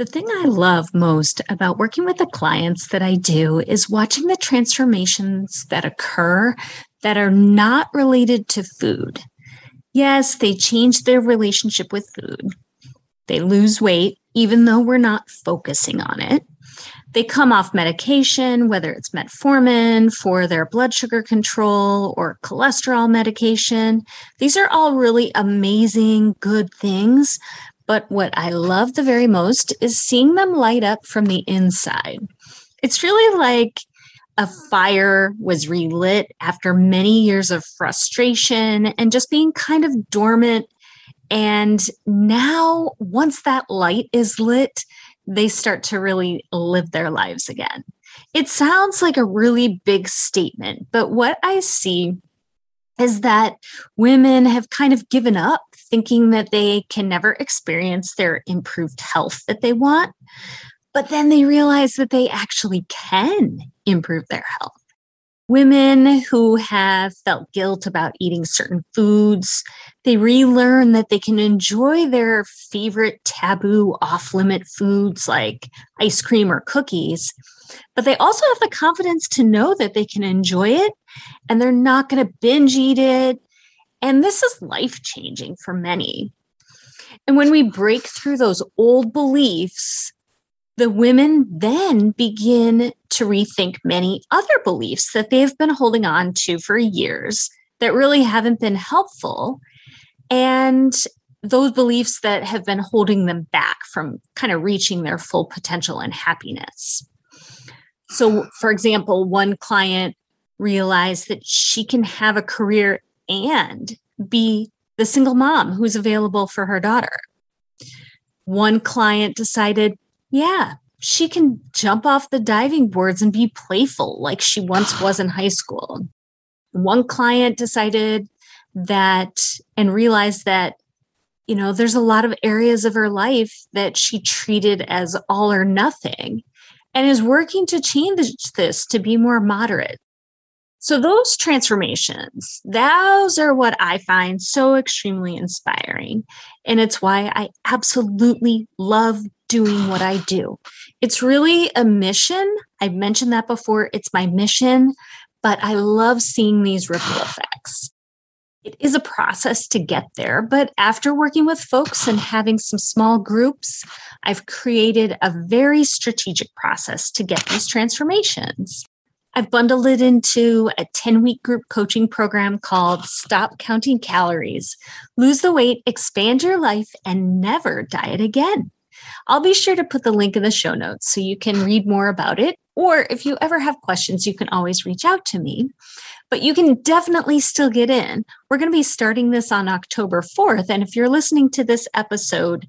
The thing I love most about working with the clients that I do is watching the transformations that occur that are not related to food. Yes, they change their relationship with food. They lose weight, even though we're not focusing on it. They come off medication, whether it's metformin for their blood sugar control or cholesterol medication. These are all really amazing, good things. But what I love the very most is seeing them light up from the inside. It's really like a fire was relit after many years of frustration and just being kind of dormant. And now, once that light is lit, they start to really live their lives again. It sounds like a really big statement, but what I see is that women have kind of given up thinking that they can never experience their improved health that they want. But then they realize that they actually can improve their health. Women who have felt guilt about eating certain foods, they relearn that they can enjoy their favorite taboo off limit foods like ice cream or cookies, but they also have the confidence to know that they can enjoy it and they're not going to binge eat it. And this is life changing for many. And when we break through those old beliefs, the women then begin to rethink many other beliefs that they've been holding on to for years that really haven't been helpful. And those beliefs that have been holding them back from kind of reaching their full potential and happiness. So, for example, one client realized that she can have a career and be the single mom who's available for her daughter. One client decided yeah, she can jump off the diving boards and be playful like she once was in high school. One client decided that and realized that, you know, there's a lot of areas of her life that she treated as all or nothing and is working to change this to be more moderate. So, those transformations, those are what I find so extremely inspiring. And it's why I absolutely love doing what I do. It's really a mission. I've mentioned that before. It's my mission, but I love seeing these ripple effects. It is a process to get there, but after working with folks and having some small groups, I've created a very strategic process to get these transformations. I've bundled it into a 10 week group coaching program called Stop Counting Calories, Lose the Weight, Expand Your Life, and Never Diet Again. I'll be sure to put the link in the show notes so you can read more about it. Or if you ever have questions, you can always reach out to me. But you can definitely still get in. We're going to be starting this on October 4th. And if you're listening to this episode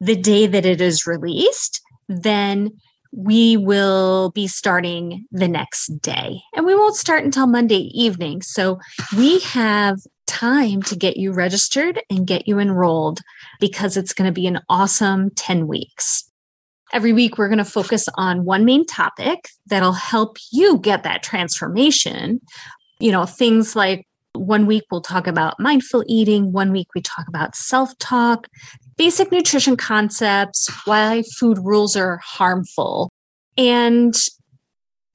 the day that it is released, then we will be starting the next day and we won't start until Monday evening. So we have time to get you registered and get you enrolled because it's going to be an awesome 10 weeks. Every week, we're going to focus on one main topic that'll help you get that transformation. You know, things like one week we'll talk about mindful eating, one week we talk about self talk, basic nutrition concepts, why food rules are harmful. And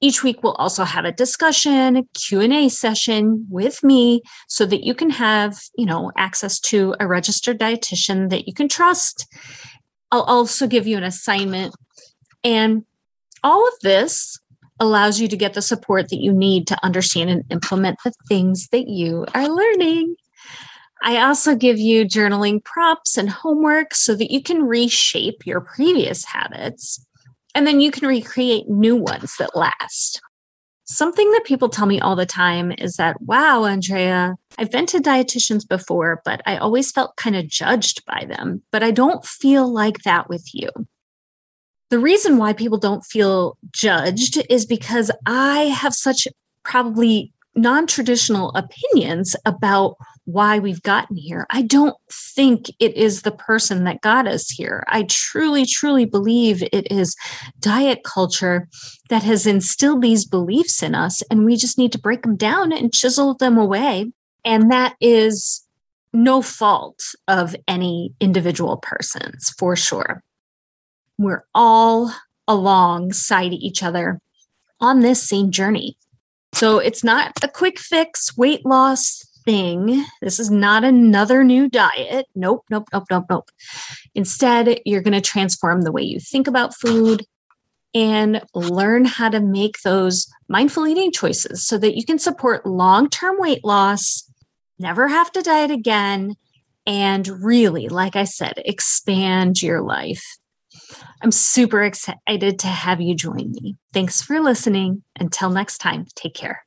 each week we'll also have a discussion, a Q&A session with me so that you can have, you know, access to a registered dietitian that you can trust. I'll also give you an assignment and all of this allows you to get the support that you need to understand and implement the things that you are learning. I also give you journaling prompts and homework so that you can reshape your previous habits and then you can recreate new ones that last. Something that people tell me all the time is that, wow, Andrea, I've been to dietitians before, but I always felt kind of judged by them. But I don't feel like that with you. The reason why people don't feel judged is because I have such probably non traditional opinions about why we've gotten here. I don't think it is the person that got us here. I truly, truly believe it is diet culture that has instilled these beliefs in us, and we just need to break them down and chisel them away. And that is no fault of any individual person's for sure. We're all alongside each other on this same journey. So it's not a quick fix weight loss thing. This is not another new diet. Nope, nope, nope, nope, nope. Instead, you're going to transform the way you think about food and learn how to make those mindful eating choices so that you can support long term weight loss, never have to diet again, and really, like I said, expand your life. I'm super excited to have you join me. Thanks for listening. Until next time, take care.